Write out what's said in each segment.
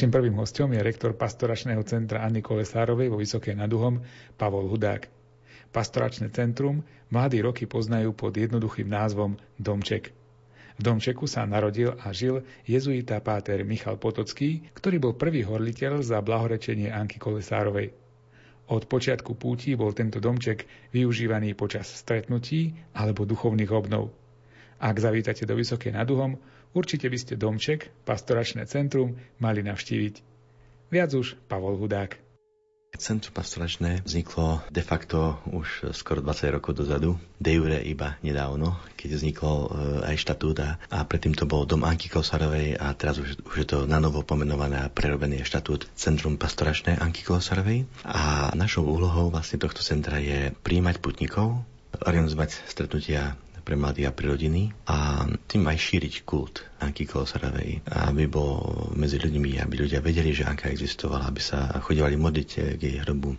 Našim prvým hostom je rektor pastoračného centra Anny Kolesárovej vo Vysokej nad Uhom, Pavol Hudák. Pastoračné centrum mladí roky poznajú pod jednoduchým názvom Domček. V Domčeku sa narodil a žil jezuita páter Michal Potocký, ktorý bol prvý horliteľ za blahorečenie Anky Kolesárovej. Od počiatku púti bol tento domček využívaný počas stretnutí alebo duchovných obnov. Ak zavítate do Vysokej nad Uhom, určite by ste domček, pastoračné centrum, mali navštíviť. Viac už Pavol Hudák. Centrum pastoračné vzniklo de facto už skoro 20 rokov dozadu, de jure iba nedávno, keď vzniklo e, aj štatút a, a predtým to bol dom Anky Kosarovej a teraz už, už je to na novo pomenované a prerobený štatút Centrum pastoračné Anky Kosarovej. A našou úlohou vlastne tohto centra je príjmať putníkov, organizovať stretnutia pre mladých a pre rodiny a tým aj šíriť kult Anky Klosarovej, aby bol medzi ľuďmi, aby ľudia vedeli, že Anka existovala, aby sa chodívali modliť k jej hrobu,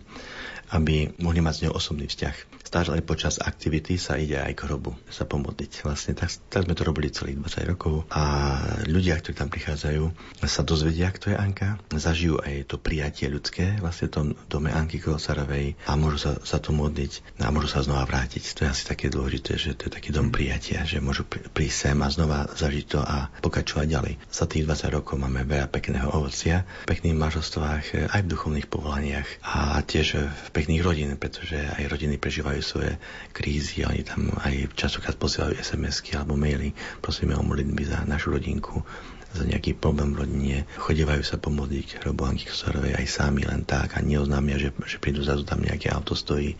aby mohli mať s ňou osobný vzťah stále počas aktivity sa ide aj k hrobu sa pomodliť. Vlastne tak, tak sme to robili celých 20 rokov a ľudia, ktorí tam prichádzajú, sa dozvedia, kto je Anka, zažijú aj to prijatie ľudské vlastne v tom dome Anky Kolosarovej a môžu sa, sa to modliť a môžu sa znova vrátiť. To je asi také dôležité, že to je taký dom prijatia, že môžu prísť sem a znova zažiť to a pokračovať ďalej. Za tých 20 rokov máme veľa pekného ovocia, v pekných manželstvách, aj v duchovných povolaniach a tiež v pekných rodín, pretože aj rodiny prežívajú svoje krízy, oni tam aj častokrát posielajú SMS-ky alebo maily, prosíme o modlitby za našu rodinku, za nejaký problém v rodine, chodievajú sa pomodliť hrobu Anky Kosarovej aj sami len tak a neoznámia, že, že prídu zrazu tam nejaké auto stojí.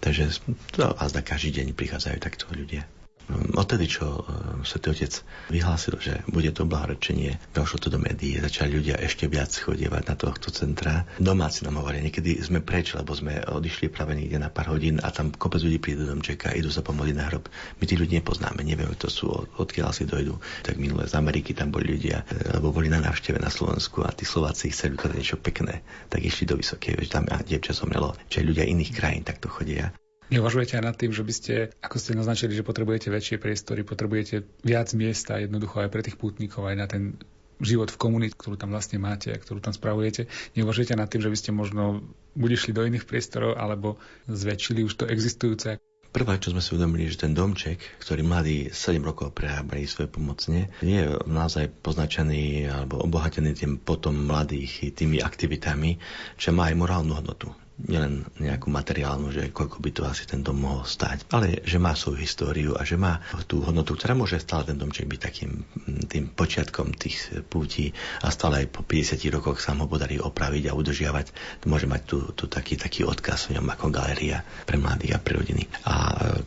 Takže to a zda každý deň prichádzajú takto ľudia. Odtedy, čo e, Svetý Otec vyhlásil, že bude to blahorečenie, došlo to do médií, začali ľudia ešte viac chodievať na tohto centra. Domáci nám hovoria, niekedy sme preč, lebo sme odišli práve niekde na pár hodín a tam kopec ľudí prídu do domčeka, idú sa pomodliť na hrob. My tých ľudí nepoznáme, nevieme, to sú, odkiaľ si dojdu. Tak minulé z Ameriky tam boli ľudia, e, lebo boli na návšteve na Slovensku a tí Slováci chceli ukázať niečo pekné, tak išli do Vysokej, že tam dievča zomrelo, že ľudia iných krajín takto chodia. Neuvažujete aj nad tým, že by ste, ako ste naznačili, že potrebujete väčšie priestory, potrebujete viac miesta jednoducho aj pre tých pútnikov, aj na ten život v komunite, ktorú tam vlastne máte a ktorú tam spravujete. Neuvažujete nad tým, že by ste možno buď išli do iných priestorov, alebo zväčšili už to existujúce? Prvá, čo sme si uvedomili, že ten domček, ktorý mladí 7 rokov prehábali svoje pomocne, je naozaj poznačený alebo obohatený tým potom mladých tými aktivitami, čo má aj morálnu hodnotu nielen nejakú materiálnu, že koľko by to asi ten dom mohol stať, ale že má svoju históriu a že má tú hodnotu, ktorá môže stále ten domček byť takým tým počiatkom tých pútí a stále aj po 50 rokoch sa ho podarí opraviť a udržiavať. Môže mať tu, tu taký, taký odkaz v ňom ako galéria pre mladých a pre rodiny. A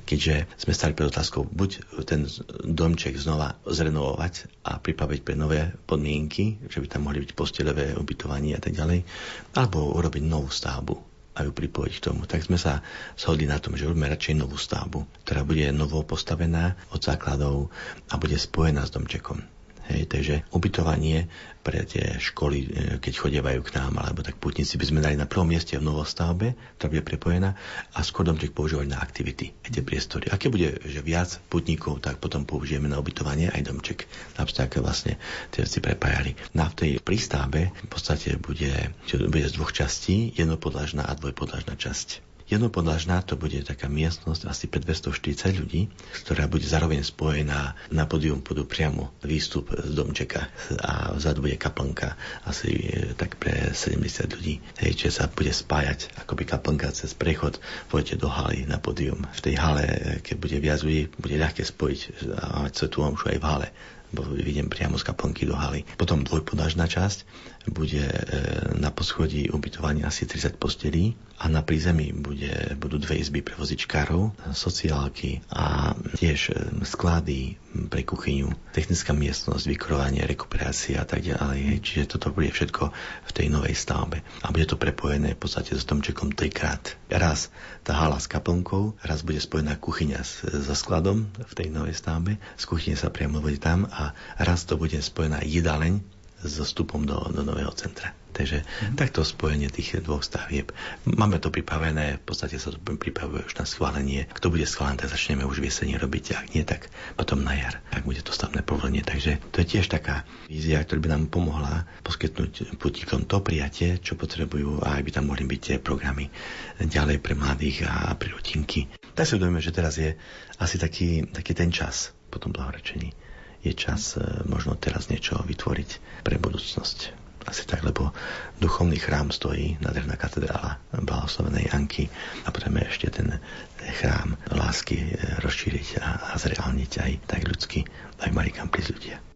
keďže sme stali pred otázkou, buď ten domček znova zrenovovať a pripraviť pre nové podmienky, že by tam mohli byť postelové ubytovanie a tak ďalej, alebo urobiť novú stavbu a ju pripojiť k tomu. Tak sme sa shodli na tom, že urobíme radšej novú stavbu, ktorá bude novo postavená od základov a bude spojená s domčekom. Hej, takže ubytovanie pre tie školy, e, keď chodievajú k nám, alebo tak putníci by sme dali na prvom mieste v novostavbe, ktorá bude prepojená a skôr domček používať na aktivity, aj tie priestory. A keď bude že viac putníkov, tak potom použijeme na ubytovanie aj domček. Napríklad vlastne tie veci prepájali. Na tej prístavbe v podstate bude, bude z dvoch častí, jednopodlažná a dvojpodlažná časť. Jednopodlažná to bude taká miestnosť asi pre 240 ľudí, ktorá bude zároveň spojená na podium budú priamo výstup z domčeka a vzadu bude kaplnka asi e, tak pre 70 ľudí. Hej, čiže sa bude spájať akoby kaplnka cez prechod, pôjdete do haly na podium. V tej hale, e, keď bude viac ľudí, bude ľahké spojiť a mať svetú omšu aj v hale bo vidím priamo z kaplnky do haly. Potom dvojpodážna časť bude e, na poschodí ubytovanie asi 30 postelí a na prízemí bude, budú dve izby pre vozičkárov, sociálky a tiež e, sklady pre kuchyňu, technická miestnosť, vykrovanie, rekuperácia a tak ďalej. Čiže toto bude všetko v tej novej stavbe. A bude to prepojené v podstate s domčekom trikrát. Raz tá hala s kaplnkou, raz bude spojená kuchyňa so skladom v tej novej stavbe, z kuchyne sa priamo vodí tam a raz to bude spojená jedáleň so vstupom do, do nového centra. Takže mm. takto spojenie tých dvoch stavieb. Máme to pripravené, v podstate sa to pripravuje už na schválenie. Kto bude schválený, tak začneme už v jeseni robiť, ak nie, tak potom na jar, ak bude to stavné povolenie. Takže to je tiež taká vízia, ktorá by nám pomohla poskytnúť putíkom to prijatie, čo potrebujú a aby tam mohli byť tie programy ďalej pre mladých a pre rodinky. Tak si uvedomíme, že teraz je asi taký, taký ten čas po tom blahorečení. Je čas e, možno teraz niečo vytvoriť pre budúcnosť. Asi tak, lebo duchovný chrám stojí, nádherná katedrála blahoslavenej Anky a potrebujeme ešte ten chrám lásky e, rozšíriť a, a zreálniť aj tak ľudsky, aj mali kam prísť ľudia.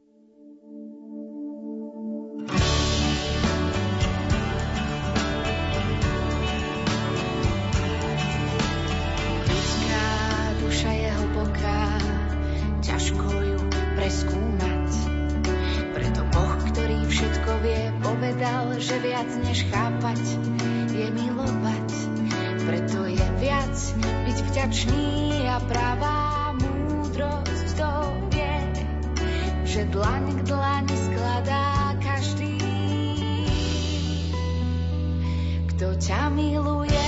Že viac než chápať je milovať. Preto je viac byť vďačný a pravá múdrosť to vie, že dlaň k dlani skladá každý. Kto ťa miluje,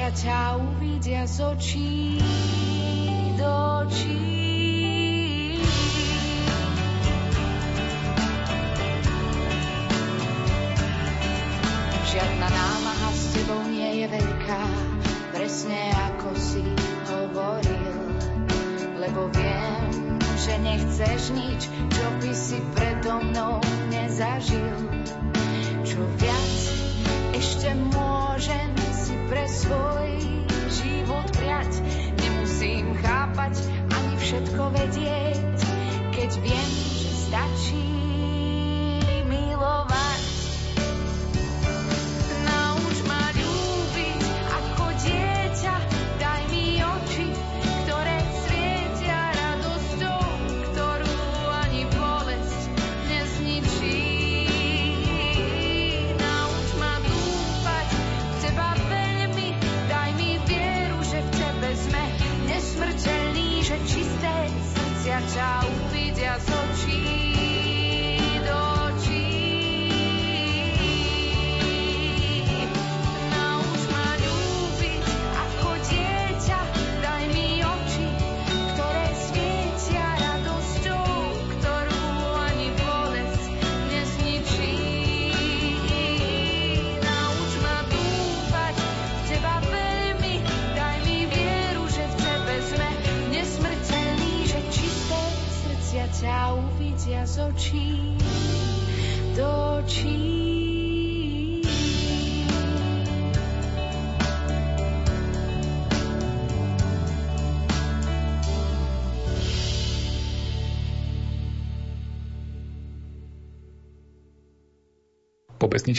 srdcia ťa uvidia z očí do očí. Žiadna námaha s tebou nie je veľká, presne ako si hovoril, lebo viem, že nechceš nič, čo by si predo mnou nezažil. Čo viac ešte môžem pre svoj život priať. Nemusím chápať ani všetko vedieť, keď viem, že stačí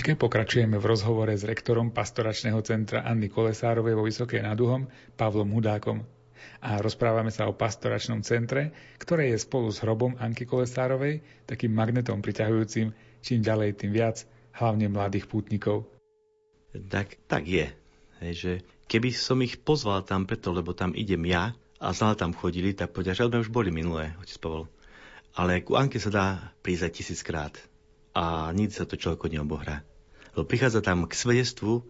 pesničke pokračujeme v rozhovore s rektorom pastoračného centra Anny Kolesárovej vo Vysokej nad Uhom, Pavlom Hudákom. A rozprávame sa o pastoračnom centre, ktoré je spolu s hrobom Anky Kolesárovej takým magnetom priťahujúcim čím ďalej, tým viac, hlavne mladých pútnikov. Tak, tak je. Hej, že keby som ich pozval tam preto, lebo tam idem ja a znal tam chodili, tak povedia, že už boli minulé, otec Pavol. Ale ku Anke sa dá prísť tisíckrát a nikdy sa to človeku neobohrá. Lebo prichádza tam k svedectvu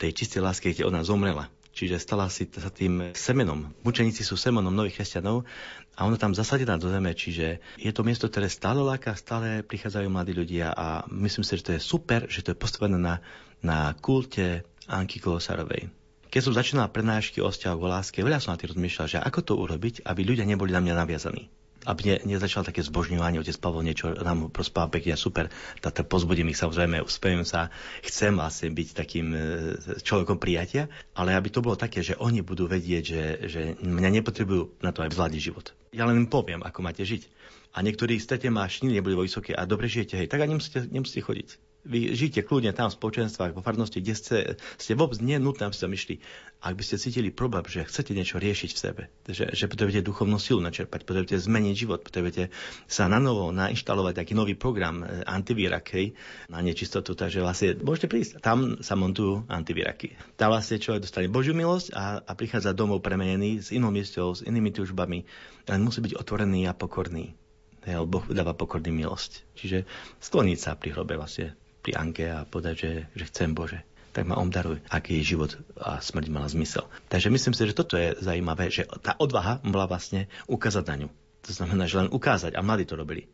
tej čistej lásky, kde ona zomrela. Čiže stala si sa tým semenom. Mučeníci sú semenom nových kresťanov a ona tam zasadená do zeme, čiže je to miesto, ktoré stále láka, stále prichádzajú mladí ľudia a myslím si, že to je super, že to je postavené na, na kulte Anky Kolosarovej. Keď som začínal prednášky o vzťahu o láske, veľa som na tým rozmýšľal, že ako to urobiť, aby ľudia neboli na mňa naviazaní aby ne, nezačal také zbožňovanie, otec Pavol niečo nám prospáva pekne, super, tak pozbudím ich samozrejme, uspevím sa, chcem vlastne byť takým e, človekom prijatia, ale aby to bolo také, že oni budú vedieť, že, že mňa nepotrebujú na to aj zvládniť život. Ja len im poviem, ako máte žiť. A niektorí stretne ma šnili neboli vo vysoké a dobre žijete, hej, tak ani nemusíte, nemusíte chodiť. Vy žijete kľudne tam v spoločenstvách, vo farnosti, kde ste, ste vôbec nie nutné, aby ste myšli. Ak by ste cítili problém, že chcete niečo riešiť v sebe, že, že potrebujete duchovnú silu načerpať, potrebujete zmeniť život, potrebujete sa na novo nainštalovať taký nový program e, antivírak, na nečistotu, takže vlastne môžete prísť. Tam sa montujú antivíraky. Tam vlastne človek dostane Božiu milosť a, a prichádza domov premenený s inou miesťou, s inými túžbami, len musí byť otvorený a pokorný. Boh dáva pokorný milosť. Čiže skloniť sa pri hrobe vlastne pri Anke a povedať, že, že chcem Bože tak ma obdaruj, aký jej život a smrť mala zmysel. Takže myslím si, že toto je zaujímavé, že tá odvaha bola vlastne ukázať na ňu. To znamená, že len ukázať a mladí to robili.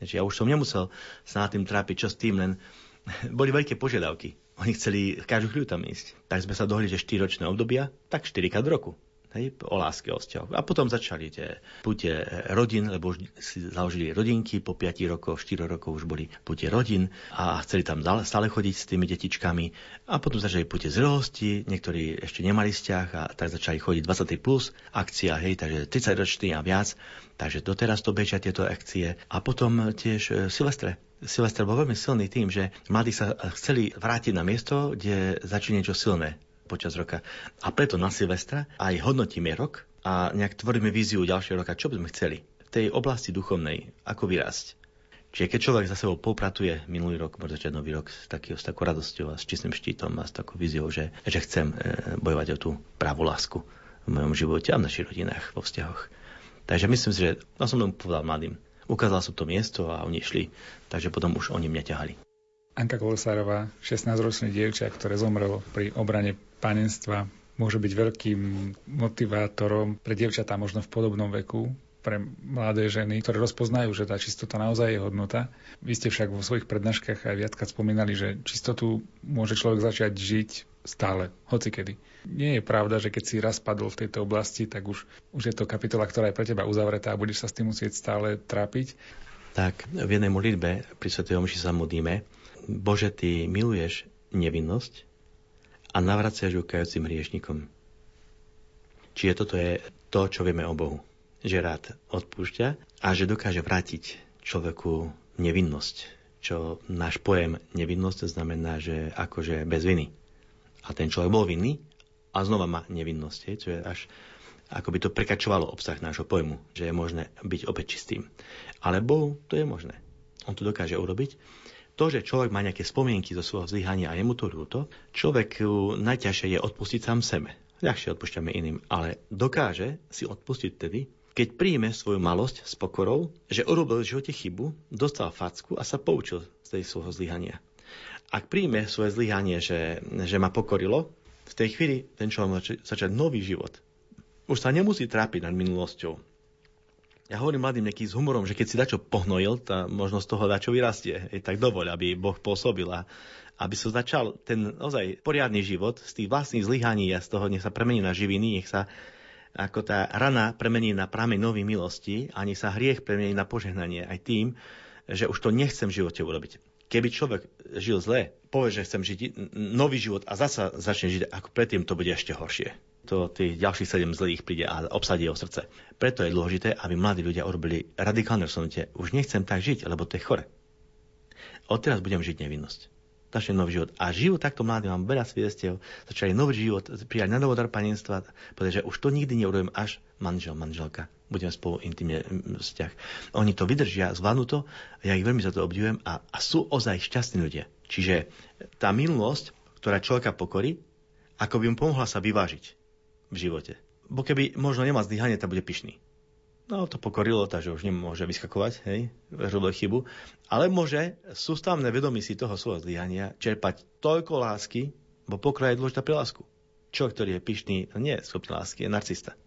Takže ja už som nemusel sa nad tým trápiť, čo s tým, len boli veľké požiadavky. Oni chceli každú chvíľu tam ísť. Tak sme sa dohodli, že 4 ročné obdobia, tak 4 krát roku hej, o láske, o vzťahu. A potom začali tie pute rodín, lebo už si založili rodinky, po 5 rokoch, 4 rokov už boli pute rodín a chceli tam stále chodiť s tými detičkami. A potom začali pute zrelosti, niektorí ešte nemali vzťah a tak začali chodiť 20 plus akcia, hej, takže 30 ročný a viac. Takže doteraz to bežia tieto akcie. A potom tiež e, Silvestre. Silvestre bol veľmi silný tým, že mladí sa chceli vrátiť na miesto, kde začali niečo silné počas roka. A preto na Silvestra aj hodnotíme rok a nejak tvoríme víziu ďalšieho roka, čo by sme chceli v tej oblasti duchovnej, ako vyrásť. Čiže keď človek za sebou popratuje minulý rok, môže začať nový rok s, taký, s takou radosťou a s čistým štítom a s takou víziou, že, že chcem e, bojovať o tú pravú lásku v mojom živote a v našich rodinách, vo vzťahoch. Takže myslím si, že ja som tomu povedal mladým. Ukázal som to miesto a oni šli, takže potom už oni mňa ťahali. Anka Kolosárová, 16-ročný dievča, ktoré zomrelo pri obrane panenstva, môže byť veľkým motivátorom pre dievčatá možno v podobnom veku, pre mladé ženy, ktoré rozpoznajú, že tá čistota naozaj je hodnota. Vy ste však vo svojich prednáškach aj viackrát spomínali, že čistotu môže človek začať žiť stále, hocikedy. Nie je pravda, že keď si raz padol v tejto oblasti, tak už, už je to kapitola, ktorá je pre teba uzavretá a budeš sa s tým musieť stále trápiť. Tak v jednej modlitbe pri Sv. Omši sa modlíme, Bože, Ty miluješ nevinnosť a navraciaš ju kajúcim hriešnikom. Čiže toto je to, čo vieme o Bohu. Že rád odpúšťa a že dokáže vrátiť človeku nevinnosť. Čo náš pojem nevinnosť znamená, že akože bez viny. A ten človek bol vinný a znova má nevinnosť. Čo je až ako by to prekačovalo obsah nášho pojmu, že je možné byť opäť čistým. Ale Bohu to je možné. On to dokáže urobiť to, že človek má nejaké spomienky zo svojho zlyhania a je mu to ľúto, človek najťažšie je odpustiť sám sebe. Ľahšie odpúšťame iným, ale dokáže si odpustiť tedy, keď príjme svoju malosť s pokorou, že urobil v živote chybu, dostal facku a sa poučil z tej svojho zlyhania. Ak príjme svoje zlyhanie, že, že ma pokorilo, v tej chvíli ten človek začať nový život. Už sa nemusí trápiť nad minulosťou, ja hovorím mladým nejaký s humorom, že keď si dačo pohnojil, tá možnosť toho dačo vyrastie. Je tak dovoľ, aby Boh pôsobil a aby sa začal ten ozaj poriadny život z tých vlastných zlyhaní a z toho nech sa premení na živiny, nech sa ako tá rana premení na práme nový milosti a nech sa hriech premení na požehnanie aj tým, že už to nechcem v živote urobiť. Keby človek žil zle, povie, že chcem žiť nový život a zasa začne žiť ako predtým, to bude ešte horšie to tých ďalších sedem zlých príde a obsadí jeho srdce. Preto je dôležité, aby mladí ľudia urobili radikálne rozhodnutie. Už nechcem tak žiť, lebo to je chore. Odteraz budem žiť nevinnosť. Začne nový život. A žijú takto mladí, mám veľa sviedectiev, začali nový život, prijať na novodar panenstva, pretože už to nikdy neurobím až manžel, manželka. Budem spolu intimne vzťah. Oni to vydržia, zvládnu to, ja ich veľmi za to obdivujem a, a sú ozaj šťastní ľudia. Čiže tá minulosť, ktorá človeka pokorí, ako by mu pomohla sa vyvážiť v živote. Bo keby možno nemá zdyhanie, tak bude pyšný. No to pokorilo, takže už nemôže vyskakovať, hej, robil chybu. Ale môže sústavné vedomí si toho svojho zlyhania čerpať toľko lásky, bo pokora je dôležitá pre lásku. Človek, ktorý je pyšný, nie je schopný lásky, je narcista.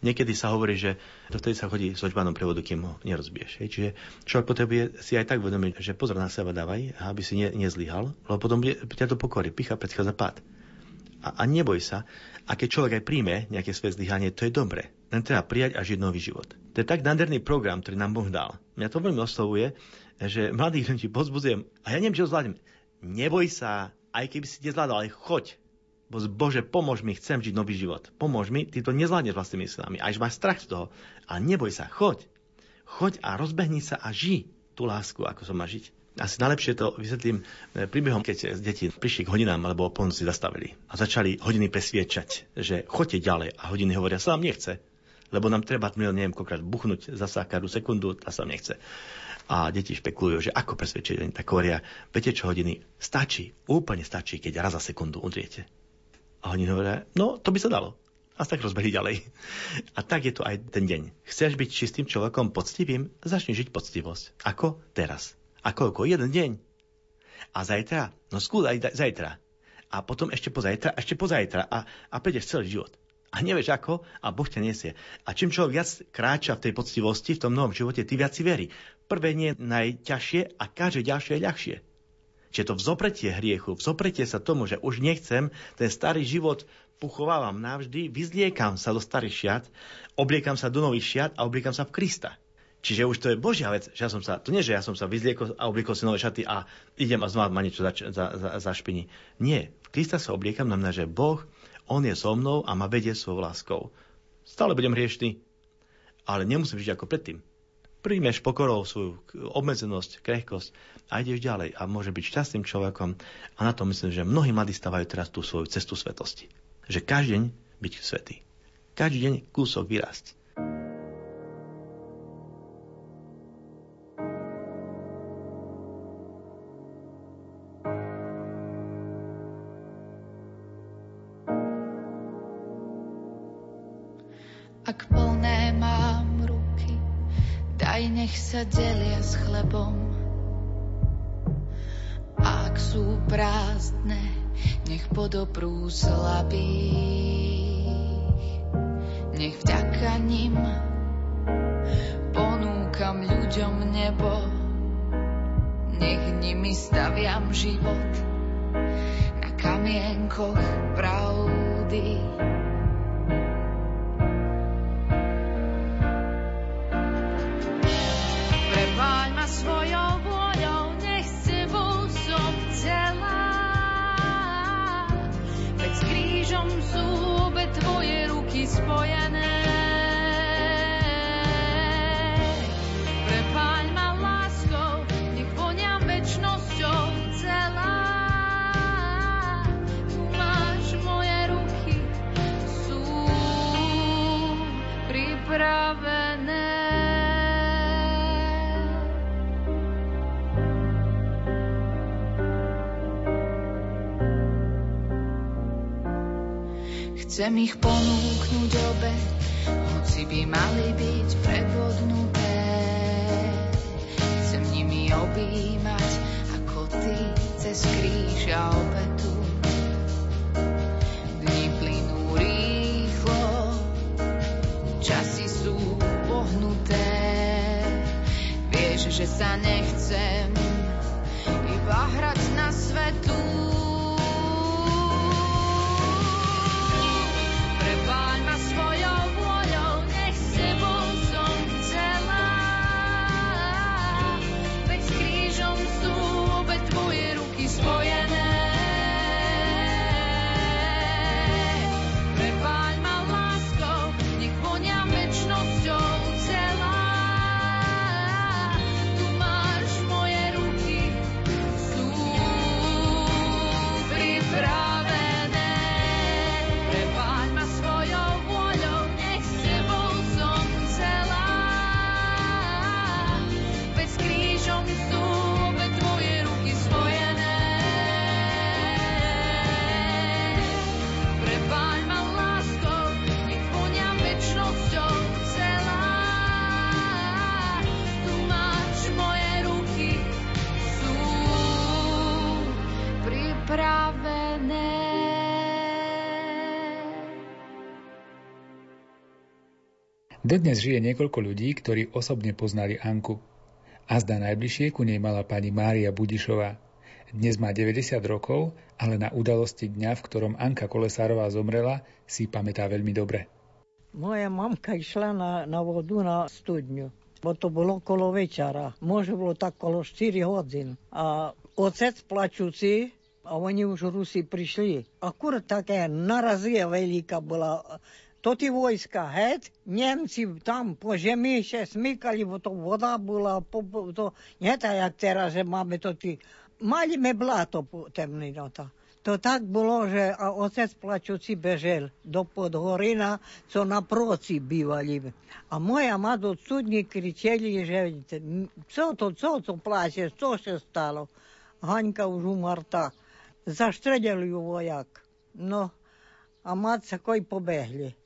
Niekedy sa hovorí, že vtedy sa chodí s očbánom prevodu, kým ho nerozbiješ. Hej. Čiže človek potrebuje si aj tak vedomiť, že pozor na seba dávaj, aby si ne, nezlyhal, lebo potom bude, ťa to pokorí. Picha predchádza pád. A, a neboj sa, a keď človek aj príjme nejaké svoje zlyhanie, to je dobre. Len treba prijať a žiť nový život. To je tak nádherný program, ktorý nám Boh dal. Mňa to veľmi oslovuje, že mladých ľudí pozbudzujem, a ja neviem, čo zvládnem. Neboj sa, aj keby si nezvládol, ale choď. Bo Bože, pomôž mi, chcem žiť nový život. Pomôž mi, ty to nezvládneš vlastnými silami. Až máš strach z toho. Ale neboj sa, choď. Choď a rozbehni sa a ži tú lásku, ako som má žiť. Asi najlepšie to vysvetlím e, príbehom, keď deti prišli k hodinám alebo o si zastavili a začali hodiny presviečať, že choďte ďalej a hodiny hovoria, sa nám nechce, lebo nám treba, neviem, koľkokrát buchnúť za každú sekundu a sa nám nechce. A deti špekulujú, že ako presvedčiť, tak hovoria, viete čo hodiny, stačí, úplne stačí, keď raz za sekundu udriete. A oni hovoria, no to by sa dalo. A tak rozbehli ďalej. A tak je to aj ten deň. Chceš byť čistým človekom poctivým, začni žiť poctivosť. Ako teraz. A koľko? Jeden deň. A zajtra? No skús aj zajtra. A potom ešte pozajtra, ešte pozajtra. A, a prídeš celý život. A nevieš ako, a Boh ťa nesie. A čím človek viac kráča v tej poctivosti, v tom novom živote, ty viac si verí. Prvé nie je najťažšie a každé ďalšie je ľahšie. Čiže to vzopretie hriechu, vzopretie sa tomu, že už nechcem ten starý život puchovávam navždy, vyzliekam sa do starých šiat, obliekam sa do nových šiat a obliekam sa v Krista. Čiže už to je Božia vec, že ja som sa, to nie, že ja som sa vyzliekol a obliekol si nové šaty a idem a znova ma niečo za, za, za, za špini. Nie. V Krista sa obliekam, znamená, že Boh, On je so mnou a ma vedie svojou láskou. Stále budem hriešný, ale nemusím žiť ako predtým. Príjmeš pokorou svoju obmedzenosť, krehkosť a ideš ďalej a môže byť šťastným človekom. A na to myslím, že mnohí mladí stávajú teraz tú svoju cestu svetosti. Že každý deň byť svetý. Každý deň kúsok vyrásť. ma svojou vôľou, nech s tebou som celá. Veď s krížom tvoje ruky spojené. Chcem ich ponúknuť obe, hoci by mali byť prebodnuté. Chcem nimi objímať, ako ty cez kríž a obetu. Dni plynú rýchlo, časy sú pohnuté. Vieš, že sa nechcem iba hrať na svetu. Dodnes žije niekoľko ľudí, ktorí osobne poznali Anku. A zdá najbližšie ku nej mala pani Mária Budišová. Dnes má 90 rokov, ale na udalosti dňa, v ktorom Anka Kolesárová zomrela, si pamätá veľmi dobre. Moja mamka išla na, na vodu na studňu. Bo to bolo okolo večera. Môže bolo tak okolo 4 hodín. A otec plačúci, a oni už Rusi prišli. Akurát taká narazia veľká bola tí vojska, het, Nemci tam po žemíše smykali, bo to voda bola, po, po, to, nie tak jak teraz, že máme to tí, mali me blato temný, no to. To tak bolo, že a otec plačúci bežel do Podhorina, co na proci bývali. A moja ma do cudní kričeli, že co to, co to plačeš, co sa stalo. Haňka už umarta. Zaštredili ju vojak. No, a mat sa koj pobehli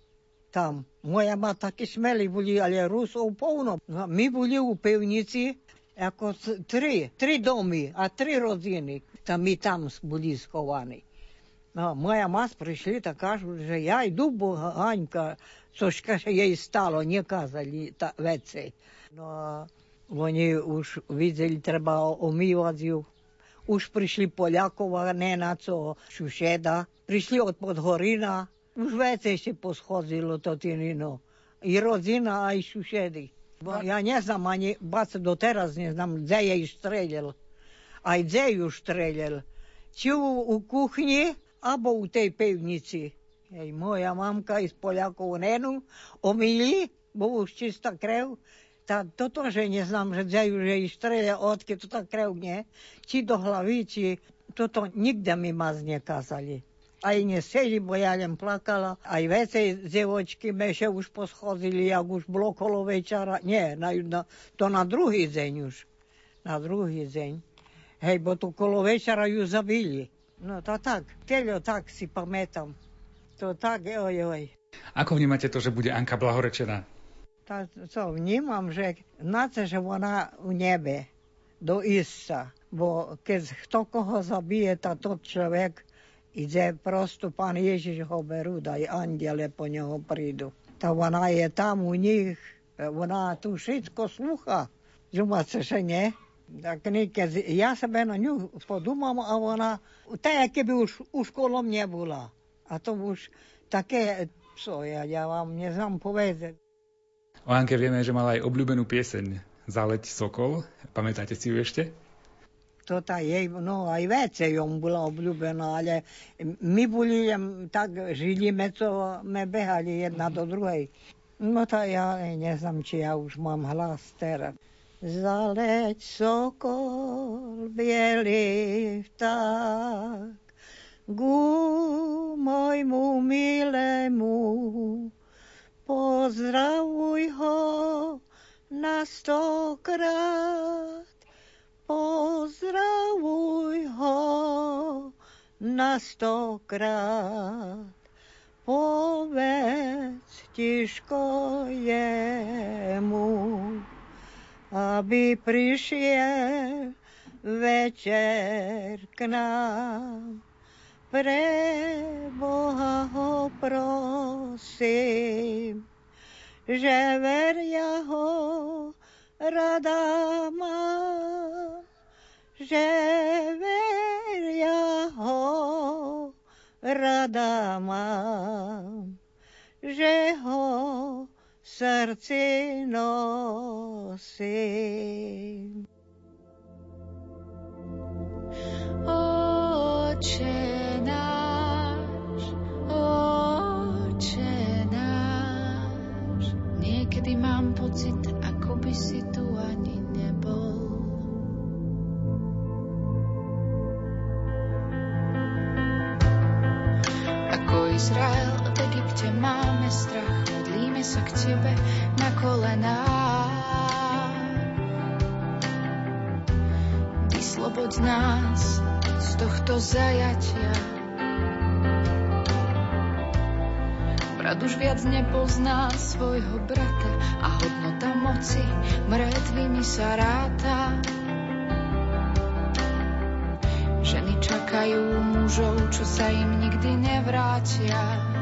tam. Moja ma taky smeli boli, ale Rusov polno. No, my boli u pevnici, ako tri, tri domy a tri rodiny. Tam my tam boli schovaní. No, moja mas prišli tak kažu, že ja jdu, bo Haňka, což kaže jej stalo, nekázali ta veci. No oni už videli, treba omývať ju. Už prišli Poliakova, ne na co, Šušeda. Prišli od Podhorina, už vece ešte poschodzilo to tinino. I rodzina, aj Šušedy. Bo ja neznam ani, bac doteraz neznam, gdzie jej strelil. A gdzie ju strelil. Či u, u kuchni, або у tej pivnici. Ej, moja mamka iz Poliakov nenu omili, bo už čistá krev. Tá, toto, že neznám, že dzejú, že ich strelia, odkiaľ to tak krev nie. Či do hlavy, či toto nikde mi ma znekázali. Aj neseli, bo ja len plakala. Aj vece dzevočky meše už poschodili, jak už bolo kolo večera. Nie, na, na, to na druhý deň už. Na druhý deň. Hej, bo to kolo večera ju zabili. No to tak, teľo tak si pamätám. To tak, oj, oj. Ako vnímate to, že bude Anka blahorečená? Tak, co, vnímam, že na to, že ona u nebe, do isca. Bo keď kto koho zabije, tá to človek ide prosto, pán Ježiš ho berú, aj andele po neho prídu. Tá ona je tam u nich, ona tu všetko slucha. Žumace, že nie? Tak niekedy ja sebe na ňu podumám a ona, tak keby už, už kolo mne bola. A to už také, co ja, ja vám neznám povedať. O Anke vieme, že mala aj obľúbenú pieseň Zaleť Sokol. Pamätáte si ju ešte? To tá jej, no aj vece jom bola obľúbená, ale my boli tak žili, co me behali jedna do druhej. No to ja neznám, či ja už mám hlas teraz. Zaleť sokol, bielý vták, ku môjmu milému, pozdravuj ho na stokrát, pozdravuj ho na stokrát. Povedz tiško jemu, aby prišiel večer k nám. Pre Boha ho prosím, že veria ho rada mám, že veria ho rada mám, že ho srdci nosím. Svojho brata a hodnota moci mŕtvými sa ráta. Ženy čakajú mužov, čo sa im nikdy nevrátia.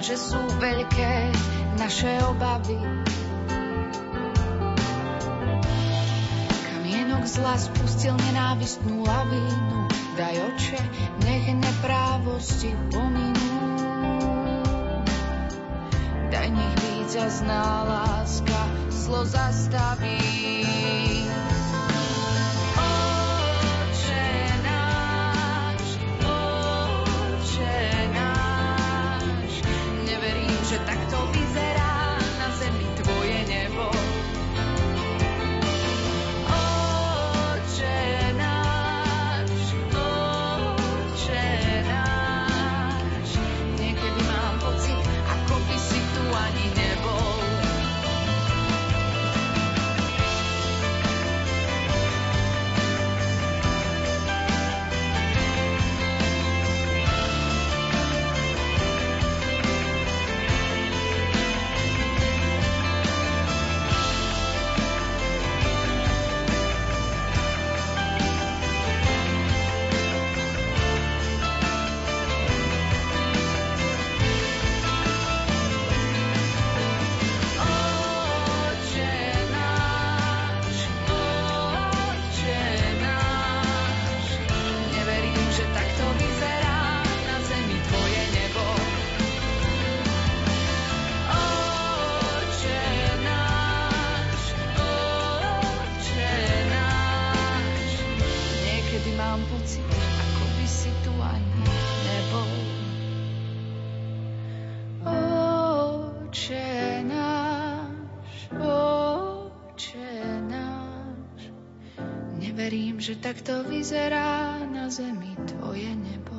Lenže sú veľké naše obavy, Kamienok zla spustil nenávistnú lavínu, daj oče, nech neprávosti pominú. Daj nech víťazná láska slo zastaví. Takto vyzerá na zemi tvoje nebo.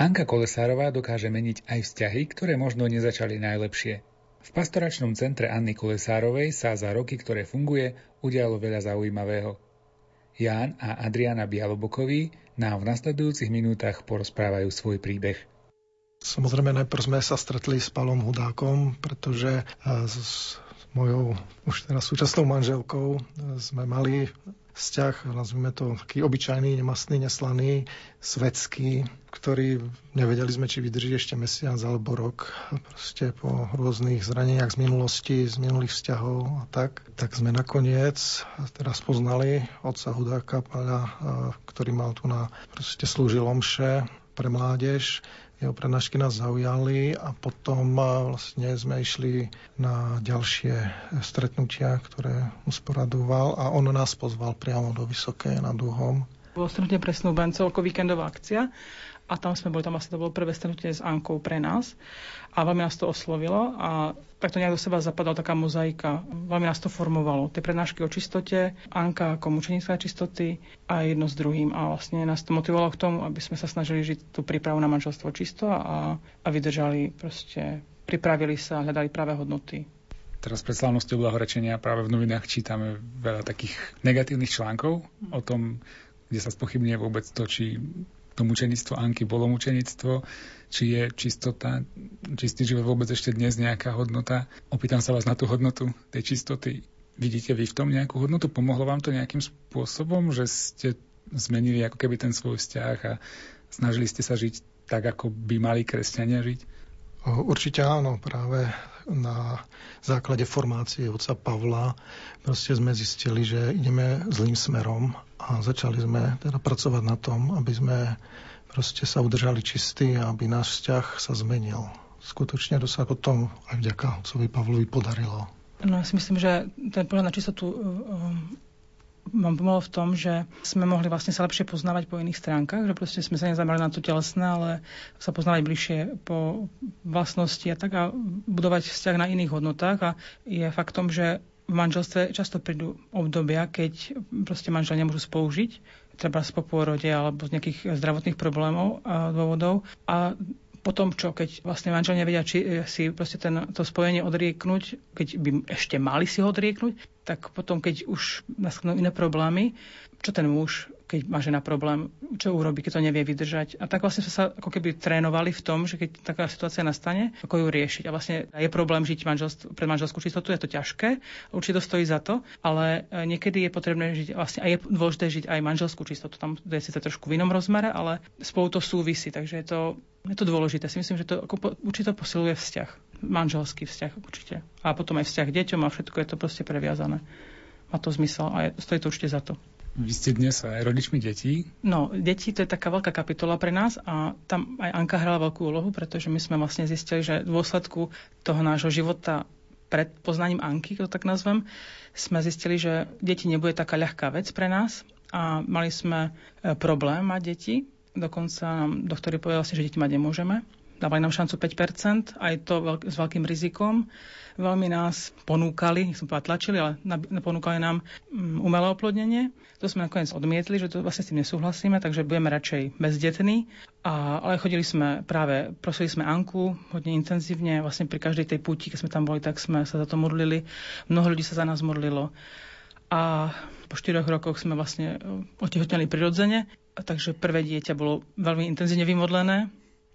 Anka Kolesárová dokáže meniť aj vzťahy, ktoré možno nezačali najlepšie. V pastoračnom centre Anny Kolesárovej sa za roky, ktoré funguje, udialo veľa zaujímavého. Ján a Adriana Bialobokoví nám v nasledujúcich minútach porozprávajú svoj príbeh. Samozrejme, najprv sme sa stretli s Palom Hudákom, pretože s mojou už teraz súčasnou manželkou sme mali vzťah, nazvime to taký obyčajný, nemastný, neslaný, svetský, ktorý nevedeli sme, či vydrží ešte mesiac alebo rok. Proste po rôznych zraneniach z minulosti, z minulých vzťahov a tak. Tak sme nakoniec teraz poznali otca Hudáka, páľa, ktorý mal tu na, proste slúžil omše pre mládež jeho prednášky nás zaujali a potom vlastne sme išli na ďalšie stretnutia, ktoré usporadoval a on nás pozval priamo do Vysoké nad Duhom. Bolo stretnutie pre snúbencov ako víkendová akcia a tam sme boli, tam asi to bolo prvé stretnutie s Ankou pre nás a veľmi nás to oslovilo a takto nejak do seba zapadala taká mozaika. Veľmi nás to formovalo. Tie prednášky o čistote, Anka ako mučenická čistoty a jedno s druhým. A vlastne nás to motivovalo k tomu, aby sme sa snažili žiť tú prípravu na manželstvo čisto a, a vydržali proste, pripravili sa, hľadali práve hodnoty. Teraz pred slávnosťou blahorečenia práve v novinách čítame veľa takých negatívnych článkov o tom, kde sa spochybňuje vôbec to, či to mučenictvo Anky bolo mučenictvo, či je čistota, čistý život vôbec ešte dnes nejaká hodnota. Opýtam sa vás na tú hodnotu tej čistoty. Vidíte vy v tom nejakú hodnotu? Pomohlo vám to nejakým spôsobom, že ste zmenili ako keby ten svoj vzťah a snažili ste sa žiť tak, ako by mali kresťania žiť? Určite áno, práve na základe formácie otca Pavla proste sme zistili, že ideme zlým smerom a začali sme teda pracovať na tom, aby sme proste sa udržali čistí a aby náš vzťah sa zmenil. Skutočne to sa potom aj vďaka otcovi Pavlovi podarilo. No ja si myslím, že ten pohľad na čistotu vám pomohlo v tom, že sme mohli vlastne sa lepšie poznávať po iných stránkach, že proste sme sa nezamerali na to telesné, ale sa poznávať bližšie po vlastnosti a tak a budovať vzťah na iných hodnotách a je faktom, že v manželstve často prídu obdobia, keď proste manžel nemôžu spolužiť, treba po pôrode alebo z nejakých zdravotných problémov a dôvodov. A potom čo, keď vlastne manžel nevedia, či eh, si proste ten, to spojenie odrieknúť, keď by ešte mali si ho odrieknúť, tak potom, keď už naslednú iné problémy, čo ten muž, keď má žena problém, čo urobí, keď to nevie vydržať. A tak vlastne sme sa ako keby trénovali v tom, že keď taká situácia nastane, ako ju riešiť. A vlastne je problém žiť manželstv, pred manželskú čistotu, je to ťažké, určite to stojí za to, ale e, niekedy je potrebné žiť, vlastne aj je dôležité žiť aj manželskú čistotu. Tam je síce trošku v inom rozmere, ale spolu to súvisí, takže je to, je to dôležité. Si myslím, že to ako po, určite posiluje vzťah, manželský vzťah určite. A potom aj vzťah k deťom a všetko je to proste previazané. Má to zmysel a je, stojí to určite za to. Vy ste dnes aj rodičmi detí? No, deti to je taká veľká kapitola pre nás a tam aj Anka hrala veľkú úlohu, pretože my sme vlastne zistili, že v dôsledku toho nášho života pred poznaním Anky, to tak nazvem, sme zistili, že deti nebude taká ľahká vec pre nás a mali sme e, problém mať deti. Dokonca nám doktori povedali, že deti mať nemôžeme. Dávali nám šancu 5%, aj to veľk- s veľkým rizikom veľmi nás ponúkali, nech som povedala tlačili, ale ponúkali nám mm, umelé oplodnenie. To sme nakoniec odmietli, že to vlastne s tým nesúhlasíme, takže budeme radšej bezdetní. A, ale chodili sme práve, prosili sme Anku hodne intenzívne, vlastne pri každej tej púti, keď sme tam boli, tak sme sa za to modlili. Mnoho ľudí sa za nás modlilo. A po štyroch rokoch sme vlastne e, otehotneli prirodzene, takže prvé dieťa bolo veľmi intenzívne vymodlené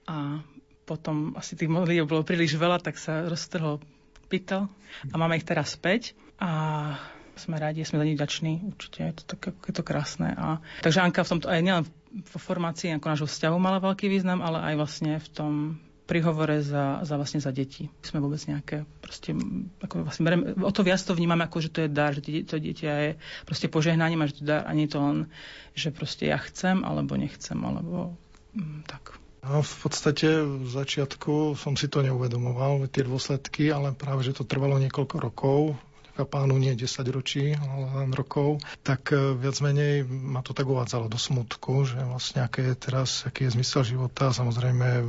a potom asi tých modlív bolo príliš veľa, tak sa roztrhol pýtal a máme ich teraz späť a sme radi, sme za nich vďační, určite je to, tak, je to krásne. A, takže Anka v tomto aj nielen v formácii ako nášho vzťahu mala veľký význam, ale aj vlastne v tom prihovore za, za, vlastne za deti. Sme vôbec nejaké, proste, ako vlastne berem, o to viac to vnímame, ako že to je dar, že to dieťa je proste požehnaním a že to dar, a nie to len, že proste ja chcem, alebo nechcem, alebo mm, tak. No, v podstate v začiatku som si to neuvedomoval, tie dôsledky, ale práve, že to trvalo niekoľko rokov, pánu nie 10 ročí, ale len rokov, tak e, viac menej ma to tak uvádzalo do smutku, že vlastne aké je teraz, aký je zmysel života. Samozrejme,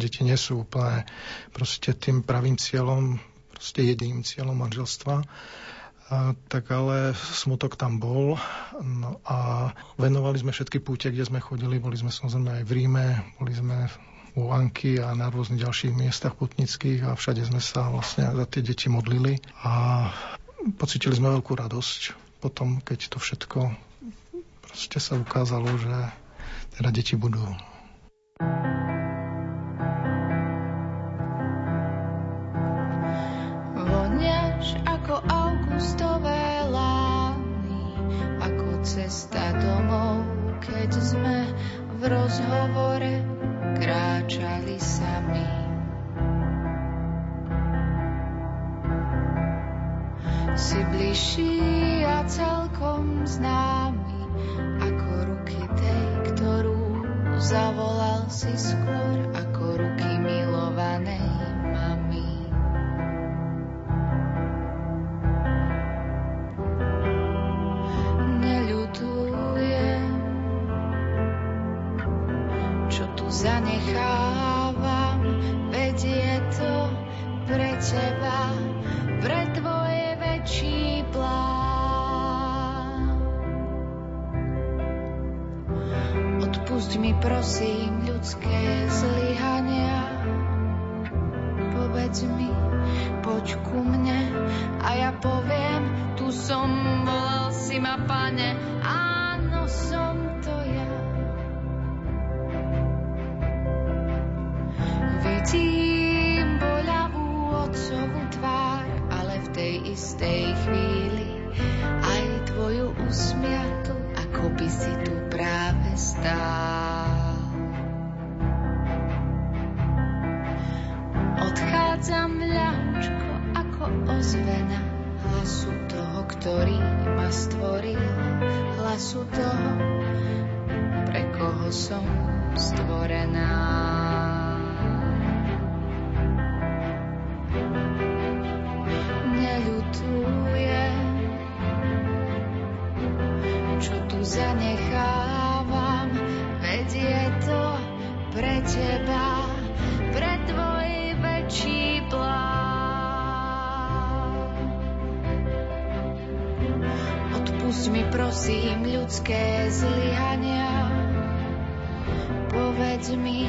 deti nie sú úplne proste tým pravým cieľom, proste jediným cieľom manželstva. A, tak ale smutok tam bol no a venovali sme všetky púte, kde sme chodili. Boli sme samozrejme aj v Ríme, boli sme u Anky a na rôznych ďalších miestach putnických a všade sme sa vlastne za tie deti modlili a pocitili sme veľkú radosť potom, keď to všetko proste sa ukázalo, že teda deti budú. Cesta domov, keď sme v rozhovore kráčali sami. Si bližší a celkom známy, ako ruky tej, ktorú zavolal si skôr, ako ruky milovanej. Zanechávam, Odpusť mi prosím ľudské zlyhania, povedz mi,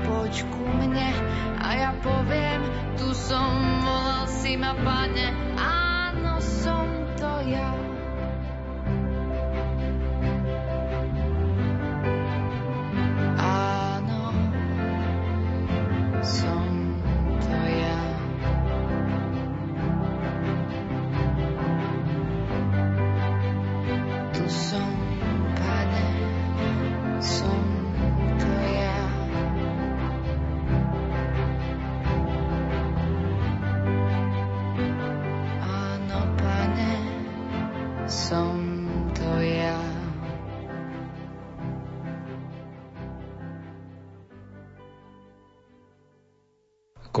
poď ku mne a ja poviem, tu som, volal si ma, pane, áno, som to ja.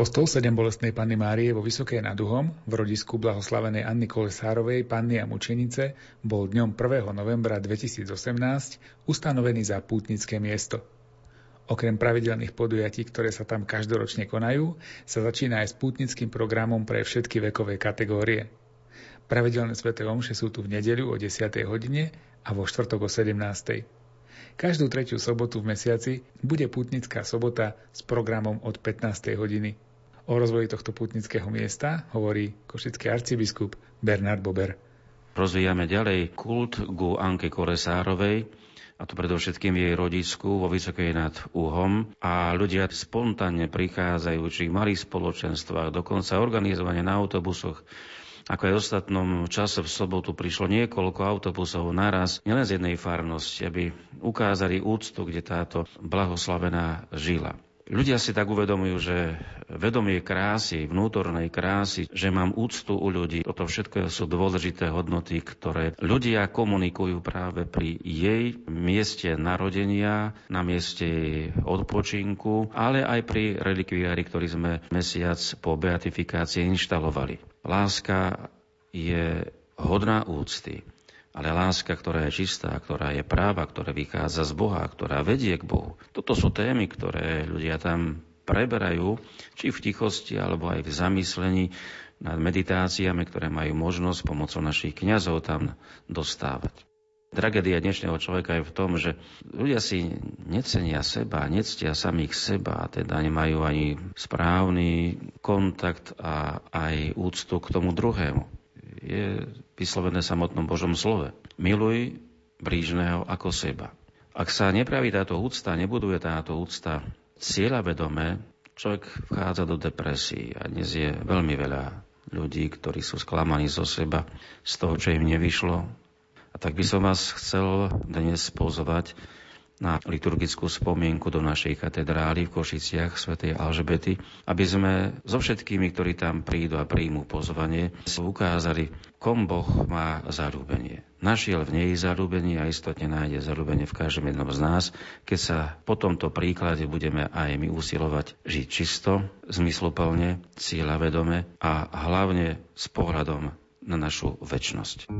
Kostol bolestnej Panny Márie vo Vysokej nad Uhom v rodisku blahoslavenej Anny Kolesárovej, Panny a Mučenice bol dňom 1. novembra 2018 ustanovený za pútnické miesto. Okrem pravidelných podujatí, ktoré sa tam každoročne konajú, sa začína aj s pútnickým programom pre všetky vekové kategórie. Pravidelné sveté omše sú tu v nedeľu o 10. hodine a vo štvrtok o 17. Každú tretiu sobotu v mesiaci bude pútnická sobota s programom od 15. hodiny. O rozvoji tohto putnického miesta hovorí košický arcibiskup Bernard Bober. Rozvíjame ďalej kult ku Anke Kolesárovej, a to predovšetkým jej rodisku vo Vysokej nad Uhom a ľudia spontánne prichádzajú, či v malých spoločenstvách, dokonca organizovanie na autobusoch, ako aj v ostatnom čase v sobotu prišlo niekoľko autobusov naraz, nielen z jednej farnosti, aby ukázali úctu, kde táto blahoslavená žila. Ľudia si tak uvedomujú, že vedomie krásy, vnútornej krásy, že mám úctu u ľudí, toto všetko sú dôležité hodnoty, ktoré ľudia komunikujú práve pri jej mieste narodenia, na mieste odpočinku, ale aj pri relikviári, ktorý sme mesiac po beatifikácii inštalovali. Láska je hodná úcty. Ale láska, ktorá je čistá, ktorá je práva, ktorá vychádza z Boha, ktorá vedie k Bohu. Toto sú témy, ktoré ľudia tam preberajú, či v tichosti, alebo aj v zamyslení nad meditáciami, ktoré majú možnosť pomocou našich kňazov tam dostávať. Tragédia dnešného človeka je v tom, že ľudia si necenia seba, nectia samých seba, teda nemajú ani správny kontakt a aj úctu k tomu druhému je vyslovené v samotnom Božom slove. Miluj blížneho ako seba. Ak sa nepraví táto úcta, nebuduje táto úcta cieľa vedomé, človek vchádza do depresí a dnes je veľmi veľa ľudí, ktorí sú sklamaní zo seba, z toho, čo im nevyšlo. A tak by som vás chcel dnes pozvať na liturgickú spomienku do našej katedrály v Košiciach svätej Alžbety, aby sme so všetkými, ktorí tam prídu a príjmu pozvanie, ukázali, kom Boh má zarúbenie. Našiel v nej zarúbenie a istotne nájde zarúbenie v každom jednom z nás, keď sa po tomto príklade budeme aj my usilovať žiť čisto, zmysluplne, cieľavedome a hlavne s pohľadom na našu väčnosť.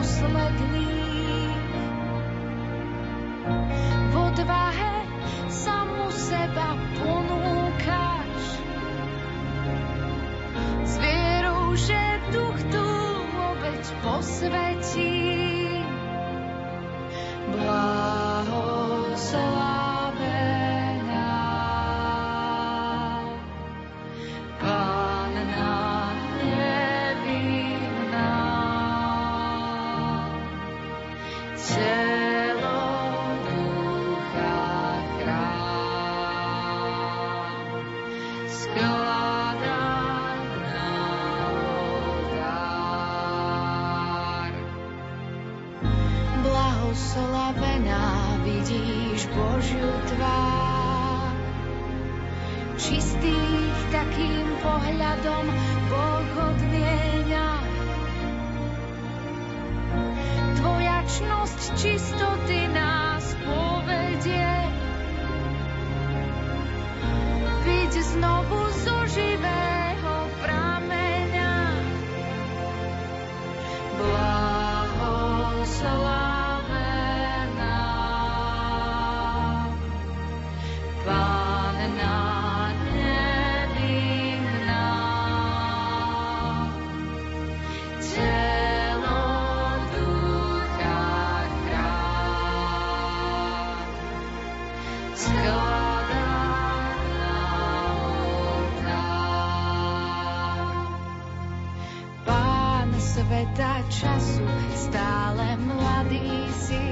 posledný. stále mladý si.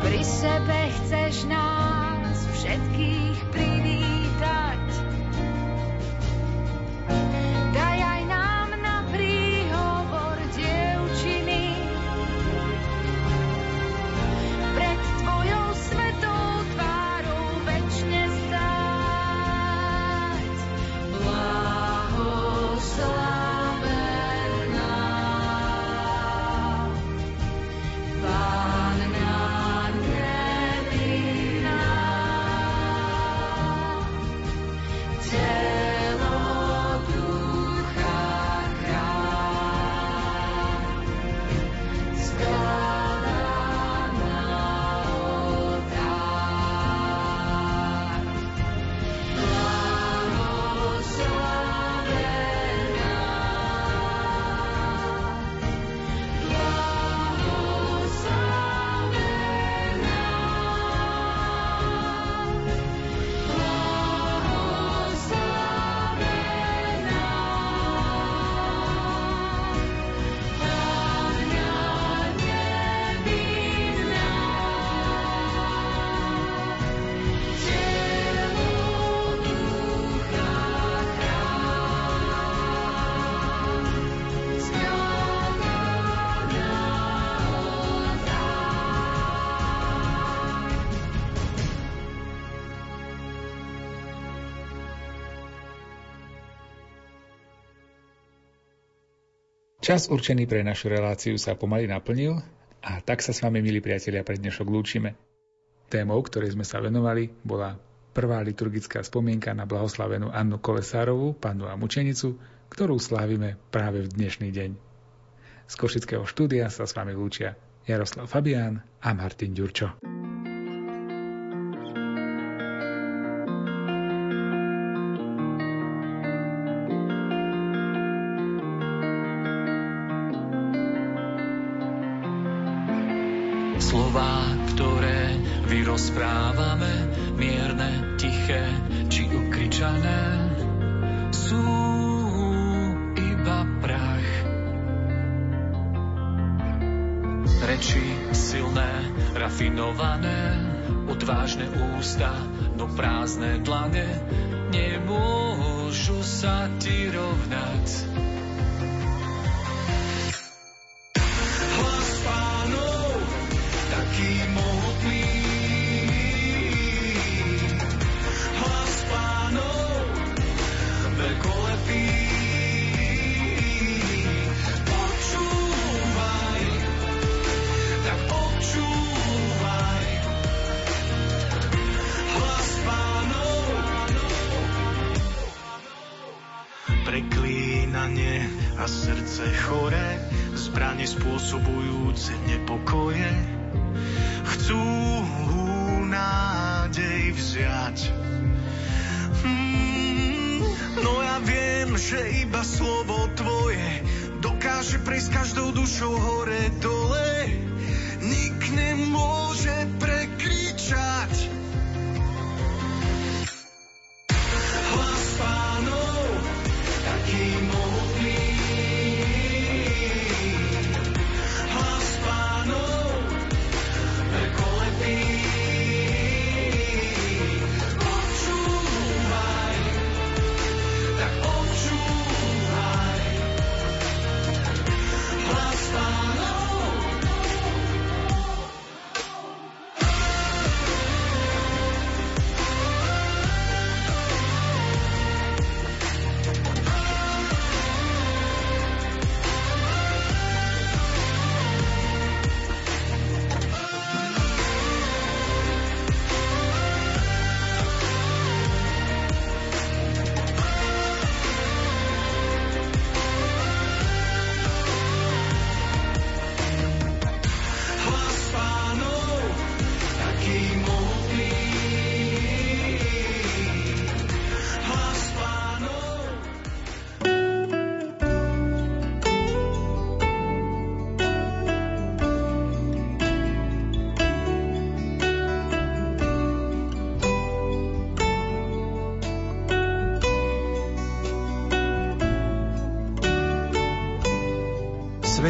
Pri sebe chceš nás. Čas určený pre našu reláciu sa pomaly naplnil a tak sa s vami, milí priatelia, pre dnešok lúčime. Témou, ktorej sme sa venovali, bola prvá liturgická spomienka na blahoslavenú Annu Kolesárovú, pannu a mučenicu, ktorú slávime práve v dnešný deň. Z Košického štúdia sa s vami lúčia Jaroslav Fabián a Martin Ďurčo. Rozprávame, mierne, tiché či ukričané, sú iba prach. Reči silné, rafinované, odvážne ústa, no prázdne dlane, nemôžu sa ti rovnať.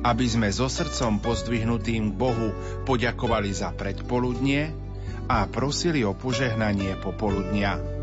aby sme so srdcom pozdvihnutým k Bohu poďakovali za predpoludnie a prosili o požehnanie popoludnia.